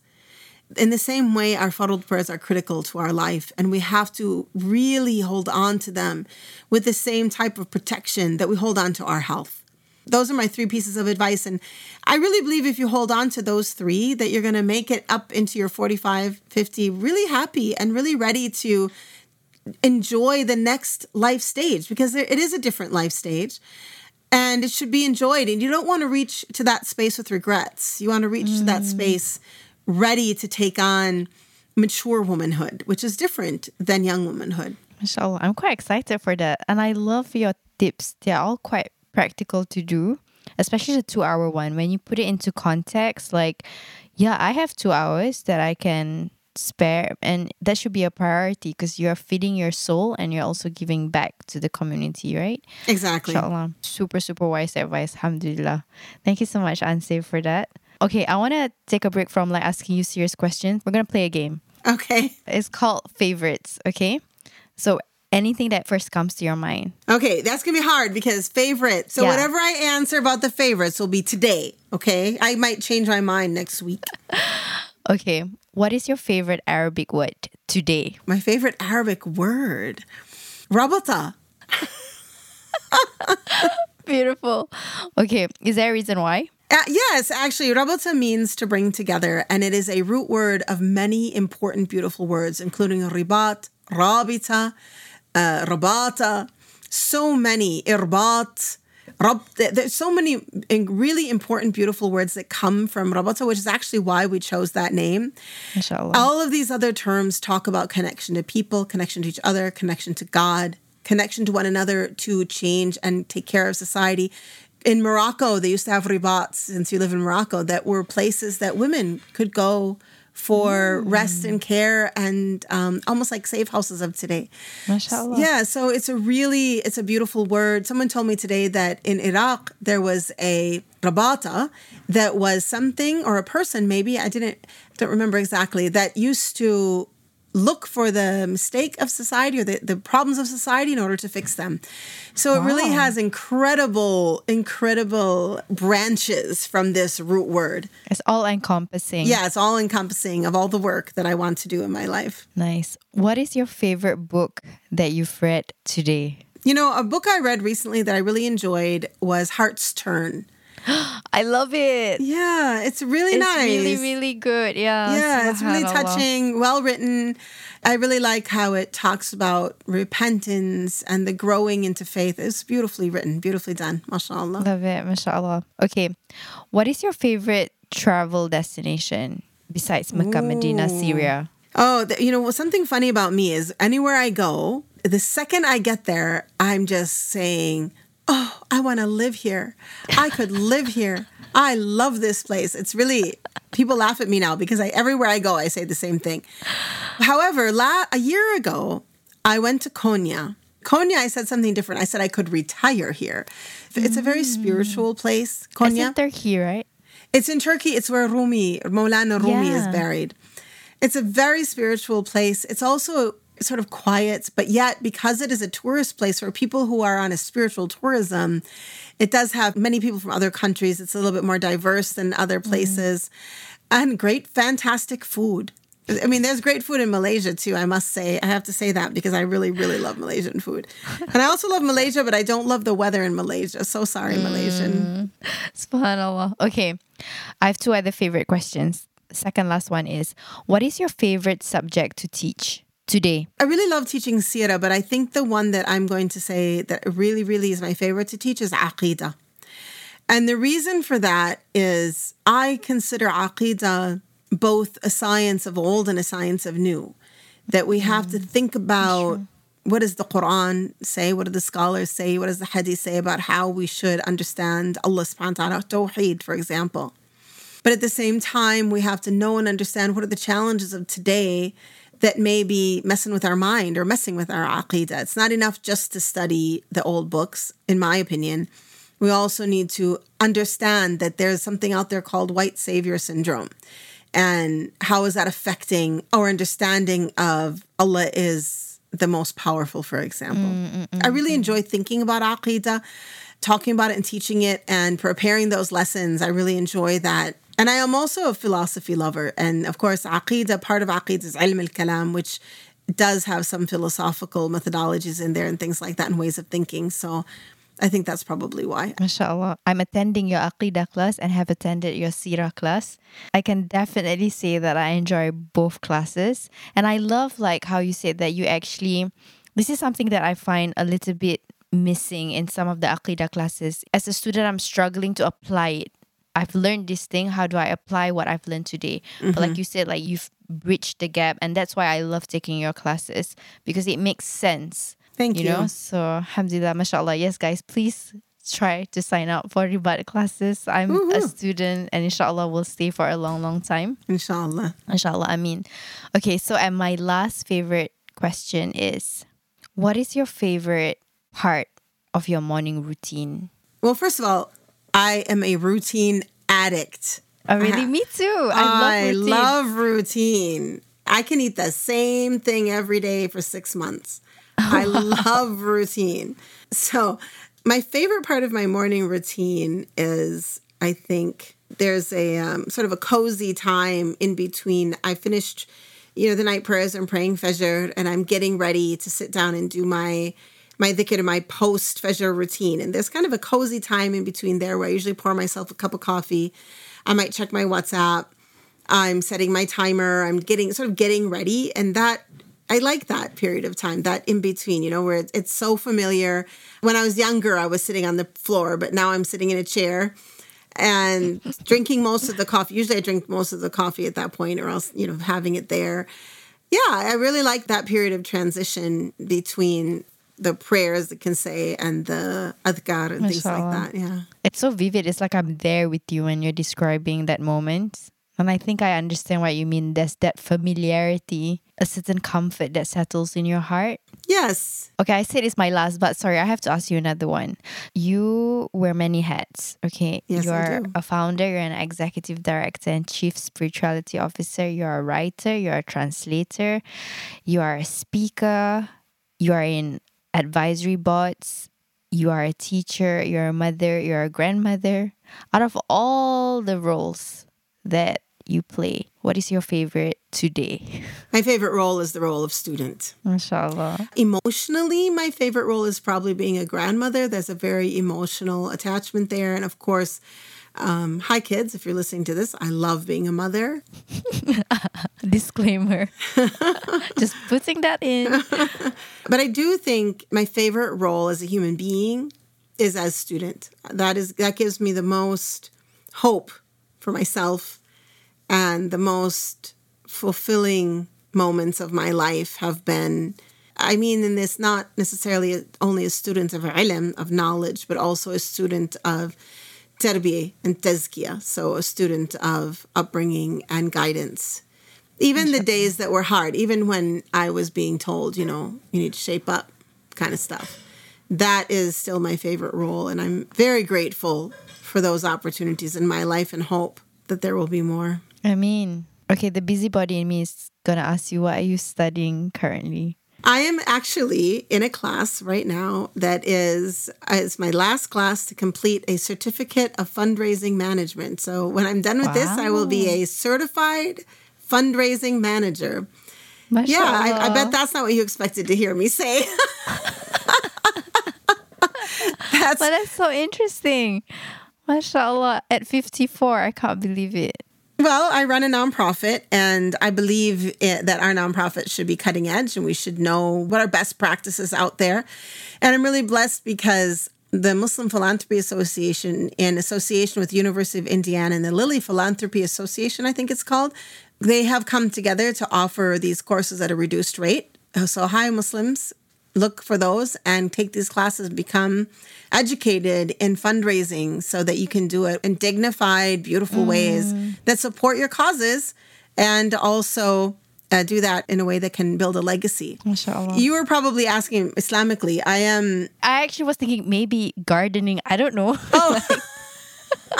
In the same way, our fardh prayers are critical to our life, and we have to really hold on to them with the same type of protection that we hold on to our health. Those are my three pieces of advice. And I really believe if you hold on to those three, that you're going to make it up into your 45, 50, really happy and really ready to enjoy the next life stage because it is a different life stage and it should be enjoyed. And you don't want to reach to that space with regrets. You want to reach mm. to that mm. space ready to take on mature womanhood, which is different than young womanhood. Mashallah, I'm quite excited for that. And I love your tips. They're all quite practical to do, especially the two hour one. When you put it into context, like, yeah, I have two hours that I can spare, and that should be a priority because you're feeding your soul and you're also giving back to the community, right? Exactly. Inshallah. Super, super wise advice. Alhamdulillah. Thank you so much, Anse, for that. Okay, I want to take a break from like asking you serious questions. We're going to play a game. Okay. It's called favorites, okay? So anything that first comes to your mind. Okay, that's to be hard because favorite. So yeah. whatever I answer about the favorites will be today, okay? I might change my mind next week. okay, what is your favorite Arabic word today? My favorite Arabic word. Rabata. Beautiful. Okay, is there a reason why? Uh, yes, actually, rabata means to bring together, and it is a root word of many important, beautiful words, including ribat, rabita, uh, rabata, so many, irbat, rab. There's so many really important, beautiful words that come from rabata, which is actually why we chose that name. Inshallah. All of these other terms talk about connection to people, connection to each other, connection to God, connection to one another to change and take care of society in Morocco, they used to have ribats, since you live in Morocco, that were places that women could go for mm. rest and care and um, almost like safe houses of today. Mashallah. Yeah, so it's a really, it's a beautiful word. Someone told me today that in Iraq, there was a rabata that was something or a person maybe, I didn't, don't remember exactly, that used to look for the mistake of society or the, the problems of society in order to fix them. So wow. it really has incredible, incredible branches from this root word. It's all encompassing. Yeah, it's all encompassing of all the work that I want to do in my life. Nice. What is your favorite book that you've read today? You know, a book I read recently that I really enjoyed was Heart's Turn I love it. Yeah, it's really it's nice. Really, really good. Yeah. Yeah, it's really touching, well written. I really like how it talks about repentance and the growing into faith. It's beautifully written, beautifully done. MashaAllah. Love it. MashaAllah. Okay. What is your favorite travel destination besides Mecca, Ooh. Medina, Syria? Oh, you know, something funny about me is anywhere I go, the second I get there, I'm just saying, oh, I want to live here. I could live here. I love this place. It's really people laugh at me now because I everywhere I go I say the same thing. However, la, a year ago, I went to Konya. Konya, I said something different. I said I could retire here. It's a very mm. spiritual place. Konya. It's Turkey, right? It's in Turkey. It's where Rumi, Maulana Rumi yeah. is buried. It's a very spiritual place. It's also sort of quiet, but yet because it is a tourist place for people who are on a spiritual tourism, it does have many people from other countries. It's a little bit more diverse than other mm. places. Mm. and great, fantastic food. I mean, there's great food in Malaysia too, I must say. I have to say that because I really, really love Malaysian food. And I also love Malaysia, but I don't love the weather in Malaysia. So sorry, Malaysian. Subhanallah. Okay. I have two other favorite questions. Second last one is what is your favorite subject to teach today? I really love teaching Sirah, but I think the one that I'm going to say that really, really is my favorite to teach is Aqidah. And the reason for that is I consider Aqidah both a science of old and a science of new. That we have to mm-hmm. think about what does the Quran say? What do the scholars say? What does the Hadith say about how we should understand Allah subhanahu wa ta'ala, Tawheed, for example. But at the same time, we have to know and understand what are the challenges of today that may be messing with our mind or messing with our aqidah. It's not enough just to study the old books, in my opinion. We also need to understand that there's something out there called white savior syndrome. And how is that affecting our understanding of Allah is the most powerful, for example? Mm, mm, mm, I really enjoy thinking about Aqidah, talking about it and teaching it and preparing those lessons. I really enjoy that. And I am also a philosophy lover. And of course, Aqidah, part of Aqidah is Ilm al Kalam, which does have some philosophical methodologies in there and things like that and ways of thinking. So I think that's probably why. MashaAllah. I'm attending your Aqidah class and have attended your Sirah class. I can definitely say that I enjoy both classes. And I love like how you said that you actually this is something that I find a little bit missing in some of the Aqidah classes. As a student, I'm struggling to apply it. I've learned this thing. How do I apply what I've learned today? But like mm-hmm. you said, like you've bridged the gap, and that's why I love taking your classes because it makes sense. Thank you. know, so alhamdulillah, mashallah. Yes, guys, please try to sign up for Ribat classes. I'm a mm-hmm. student and inshallah will stay for a long, long time. Inshallah. Inshallah, I mean. Okay, so and my last favorite question is what is your favorite part of your morning routine? Well, first of all, I am a routine addict. Oh, really? Me too. I, I love routine. love routine. I can eat the same thing every day for six months. I love routine. So, my favorite part of my morning routine is I think there's a um, sort of a cozy time in between. I finished, you know, the night prayers and praying Fajr, and I'm getting ready to sit down and do my my dhikr, and my post Fajr routine. And there's kind of a cozy time in between there where I usually pour myself a cup of coffee. I might check my WhatsApp. I'm setting my timer. I'm getting sort of getting ready, and that I like that period of time, that in between, you know, where it's, it's so familiar. When I was younger, I was sitting on the floor, but now I'm sitting in a chair and drinking most of the coffee. Usually I drink most of the coffee at that point or else, you know, having it there. Yeah, I really like that period of transition between the prayers that can say and the adhkar and things like that. Yeah. It's so vivid. It's like I'm there with you when you're describing that moment. And I think I understand what you mean. There's that familiarity, a certain comfort that settles in your heart. Yes. Okay, I said it's my last, but sorry, I have to ask you another one. You wear many hats, okay? Yes, I you're a founder, you're an executive director and chief spirituality officer, you're a writer, you're a translator, you are a speaker, you are in advisory boards, you are a teacher, you're a mother, you're a grandmother. Out of all the roles that you play, what is your favorite today? My favorite role is the role of student. Mashallah. Emotionally, my favorite role is probably being a grandmother. There's a very emotional attachment there. And of course, um, hi kids, if you're listening to this, I love being a mother. Disclaimer. Just putting that in. But I do think my favorite role as a human being is as student. That is that gives me the most hope for myself and the most fulfilling moments of my life have been I mean in this not necessarily only a student of ilm of knowledge but also a student of tarbiyah and tazkiyah so a student of upbringing and guidance. Even the days that were hard even when I was being told you know you need to shape up kind of stuff. That is still my favorite role and I'm very grateful for those opportunities in my life and hope that there will be more. I mean, okay, the busybody in me is gonna ask you what are you studying currently? I am actually in a class right now that is is my last class to complete a certificate of fundraising management. So when I'm done with this, I will be a certified fundraising manager. Yeah, I, I bet that's not what you expected to hear me say. that's, but that's so interesting. MashaAllah. At 54, I can't believe it. Well, I run a nonprofit, and I believe it, that our nonprofit should be cutting edge, and we should know what are best practices out there. And I'm really blessed because the Muslim Philanthropy Association, in association with University of Indiana and the Lilly Philanthropy Association, I think it's called, they have come together to offer these courses at a reduced rate. So, hi Muslims, look for those and take these classes become educated in fundraising so that you can do it in dignified beautiful mm. ways that support your causes and also uh, do that in a way that can build a legacy. Mashallah. You were probably asking Islamically. I am. I actually was thinking maybe gardening. I don't know. Oh.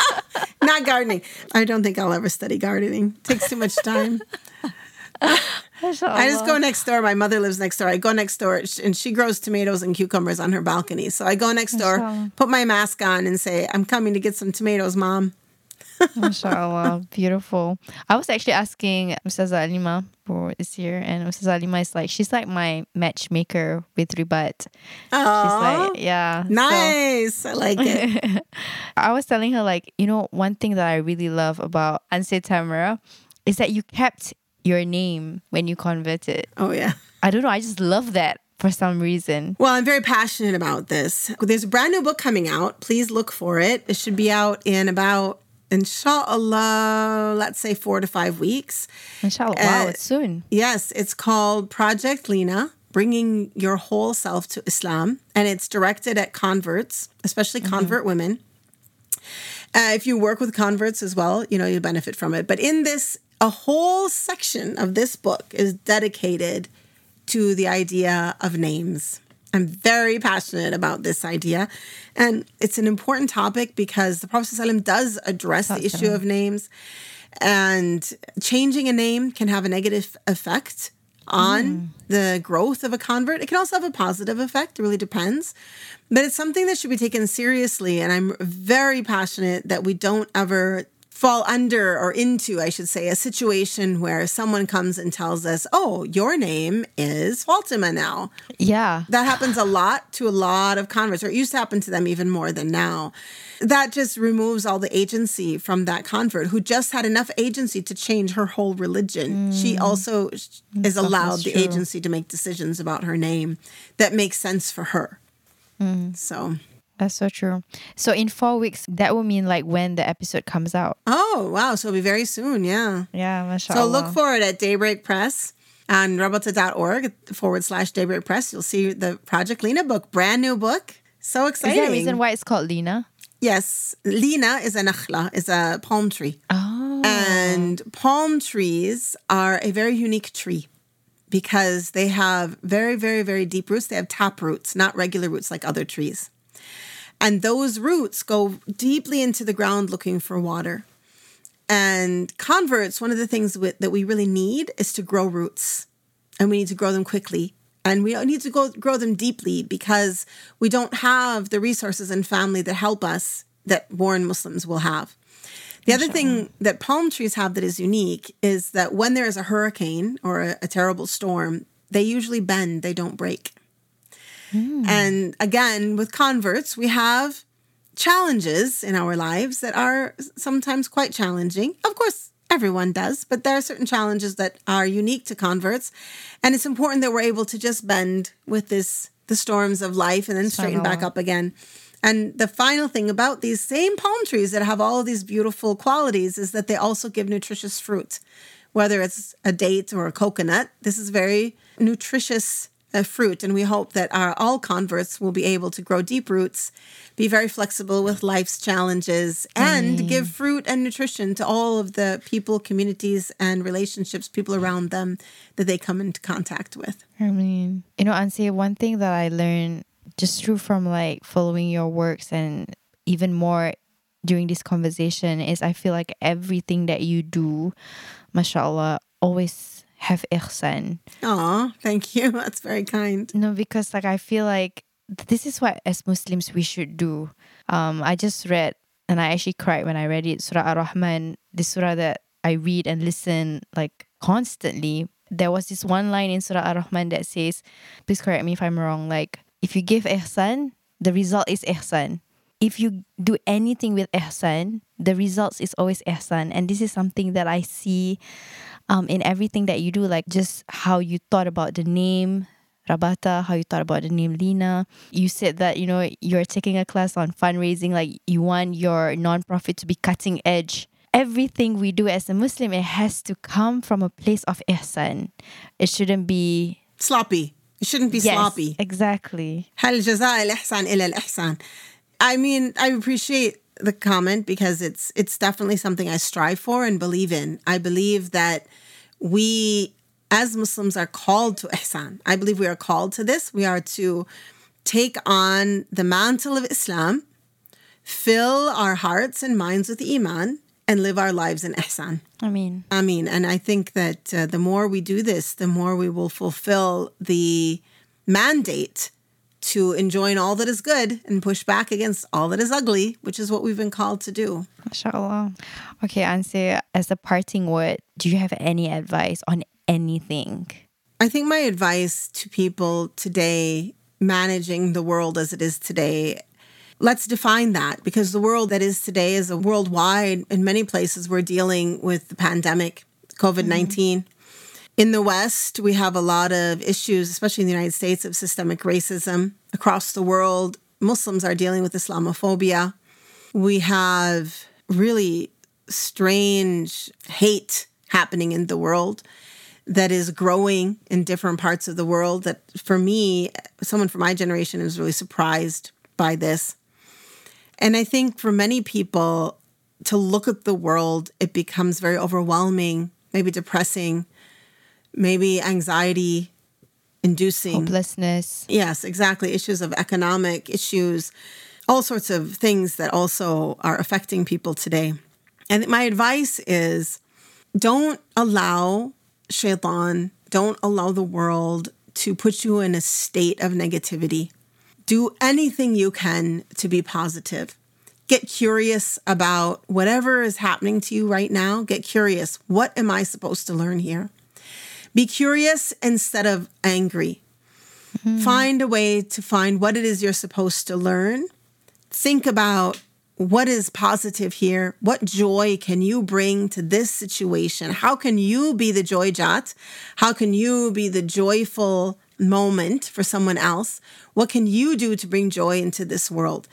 Not gardening. I don't think I'll ever study gardening. It takes too much time. I just go next door. My mother lives next door. I go next door and she grows tomatoes and cucumbers on her balcony. So I go next door, put my mask on, and say, I'm coming to get some tomatoes, mom. MashaAllah, beautiful. I was actually asking Mrs. Alima for this year, and Mrs. Alima is like, she's like my matchmaker with Ribat. She's like, yeah. Nice. So. I like it. I was telling her, like, you know, one thing that I really love about Anse Tamara is that you kept your name when you convert it. Oh, yeah. I don't know. I just love that for some reason. Well, I'm very passionate about this. There's a brand new book coming out. Please look for it. It should be out in about, inshallah, let's say four to five weeks. Inshallah. Wow, uh, it's soon. Yes, it's called Project Lina bringing your whole self to Islam. And it's directed at converts, especially mm-hmm. convert mm-hmm. women. Uh, if you work with converts as well, you know, you benefit from it. But in this a whole section of this book is dedicated to the idea of names. I'm very passionate about this idea. And it's an important topic because the Prophet ﷺ does address the issue of names. And changing a name can have a negative effect on mm. the growth of a convert. It can also have a positive effect. It really depends. But it's something that should be taken seriously. And I'm very passionate that we don't ever fall under or into, I should say, a situation where someone comes and tells us, oh, your name is Fatima now. Yeah. That happens a lot to a lot of converts, or it used to happen to them even more than now. That just removes all the agency from that convert who just had enough agency to change her whole religion. Mm. She also is allowed the agency to make decisions about her name that makes sense for her. Mm. So that's so true. So in four weeks, that will mean like when the episode comes out. Oh wow! So it'll be very soon. Yeah. Yeah, mashallah. So look for it at Daybreak Press on rabata.org forward slash Daybreak Press. You'll see the Project Lina book, brand new book. So exciting. Is there a reason why it's called Lina? Yes, Lina is a nakhla, is a palm tree. Oh. And palm trees are a very unique tree because they have very, very, very deep roots. They have tap roots, not regular roots like other trees. And those roots go deeply into the ground looking for water. And converts, one of the things that we really need is to grow roots. And we need to grow them quickly. And we need to go, grow them deeply because we don't have the resources and family that help us that born Muslims will have. The other thing that palm trees have that is unique is that when there is a hurricane or a, a terrible storm, they usually bend, they don't break. Mm. And again, with converts, we have challenges in our lives that are sometimes quite challenging. Of course, everyone does, but there are certain challenges that are unique to converts. And it's important that we're able to just bend with this the storms of life and then straighten back up again. And the final thing about these same palm trees that have all of these beautiful qualities is that they also give nutritious fruit. Whether it's a date or a coconut, this is very nutritious fruit. And we hope that our all converts will be able to grow deep roots, be very flexible with life's challenges, and mm. give fruit and nutrition to all of the people, communities, and relationships, people around them that they come into contact with. I mean, you know, Anse, one thing that I learned just through from like following your works and even more during this conversation is I feel like everything that you do, mashallah, always have ihsan. Aw, thank you. That's very kind. No, because like I feel like this is what as Muslims we should do. Um, I just read and I actually cried when I read it. Surah Ar-Rahman, the surah that I read and listen like constantly. There was this one line in Surah Ar-Rahman that says, please correct me if I'm wrong, like if you give ihsan, the result is ihsan. If you do anything with ihsan, the results is always ihsan. And this is something that I see um, in everything that you do, like just how you thought about the name, Rabata, how you thought about the name Lina. You said that, you know, you're taking a class on fundraising, like you want your nonprofit to be cutting edge. Everything we do as a Muslim, it has to come from a place of ihsan. It shouldn't be Sloppy. It shouldn't be yes, sloppy. Exactly. هل جزاء الإحسان إلى الإحسان. I mean, I appreciate the comment because it's it's definitely something I strive for and believe in. I believe that we as Muslims are called to ihsan. I believe we are called to this. We are to take on the mantle of Islam, fill our hearts and minds with iman, and live our lives in ihsan. I mean, I mean, and I think that uh, the more we do this, the more we will fulfill the mandate to enjoin all that is good and push back against all that is ugly, which is what we've been called to do. mashallah. Okay, Anse, as a parting word, do you have any advice on anything? I think my advice to people today managing the world as it is today let's define that because the world that is today is a worldwide in many places we're dealing with the pandemic covid-19 in the west we have a lot of issues especially in the united states of systemic racism across the world. Muslims are dealing with islamophobia. We have really strange hate happening in the world that is growing in different parts of the world that for me someone from my generation is really surprised by this. And I think for many people to look at the world, it becomes very overwhelming, maybe depressing, maybe anxiety inducing. Hopelessness. Yes, exactly. Issues of economic issues, all sorts of things that also are affecting people today. And my advice is don't allow shaitan, don't allow the world to put you in a state of negativity do anything you can to be positive. Get curious about whatever is happening to you right now. Get curious. What am I supposed to learn here? Be curious instead of angry. Mm-hmm. Find a way to find what it is you're supposed to learn. Think about what is positive here? What joy can you bring to this situation? How can you be the joy jat? How can you be the joyful moment for someone else? What can you do to bring joy into this world?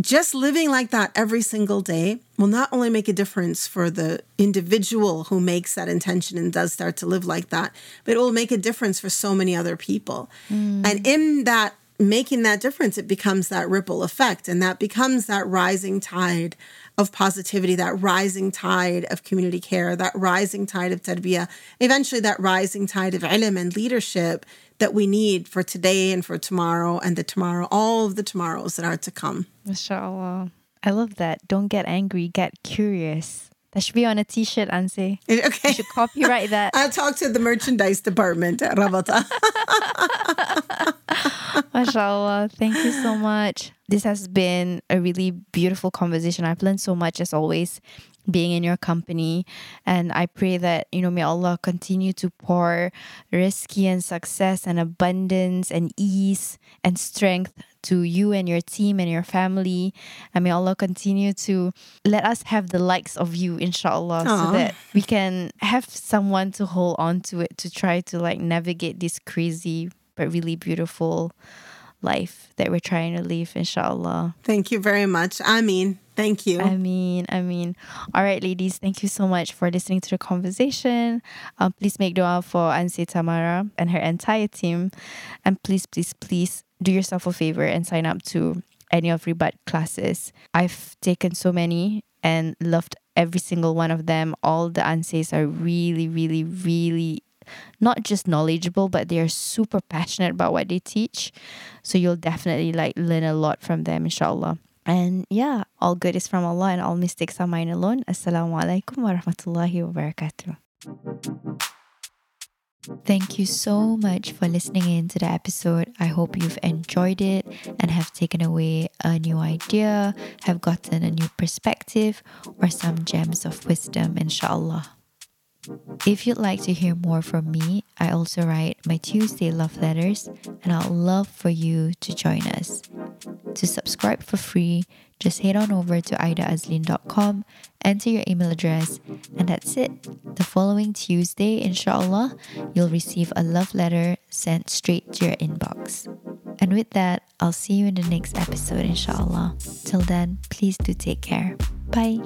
Just living like that every single day will not only make a difference for the individual who makes that intention and does start to live like that, but it will make a difference for so many other people. Mm. And in that making that difference, it becomes that ripple effect and that becomes that rising tide of positivity, that rising tide of community care, that rising tide of tarbiyah, eventually that rising tide of ilm and leadership that we need for today and for tomorrow and the tomorrow, all of the tomorrows that are to come. Mashallah. I love that. Don't get angry, get curious. That should be on a t-shirt, Anse. Okay. You should copyright that. I'll talk to the merchandise department uh, at Rabata. Mashallah. Thank you so much. This has been a really beautiful conversation. I've learned so much as always being in your company. And I pray that, you know, may Allah continue to pour rizki and success and abundance and ease and strength to you and your team and your family. And may Allah continue to let us have the likes of you, inshallah, Aww. so that we can have someone to hold on to it to try to like navigate this crazy but really beautiful life that we're trying to live, inshallah. Thank you very much. I mean, thank you. I mean, I mean. All right, ladies, thank you so much for listening to the conversation. Um, please make dua for Anse Tamara and her entire team. And please, please, please do yourself a favor and sign up to any of Ribat classes. I've taken so many and loved every single one of them. All the Anses are really, really, really not just knowledgeable, but they are super passionate about what they teach. So you'll definitely like learn a lot from them, inshallah. And yeah, all good is from Allah and all mistakes are mine alone. Assalamu alaikum wa rahmatullahi wa barakatuh. Thank you so much for listening in to the episode. I hope you've enjoyed it and have taken away a new idea, have gotten a new perspective, or some gems of wisdom, inshallah. If you'd like to hear more from me, I also write my Tuesday love letters, and I'd love for you to join us. To subscribe for free, just head on over to aidaazlin.com, enter your email address, and that's it. The following Tuesday, inshallah, you'll receive a love letter sent straight to your inbox. And with that, I'll see you in the next episode, inshallah. Till then, please do take care. Bye.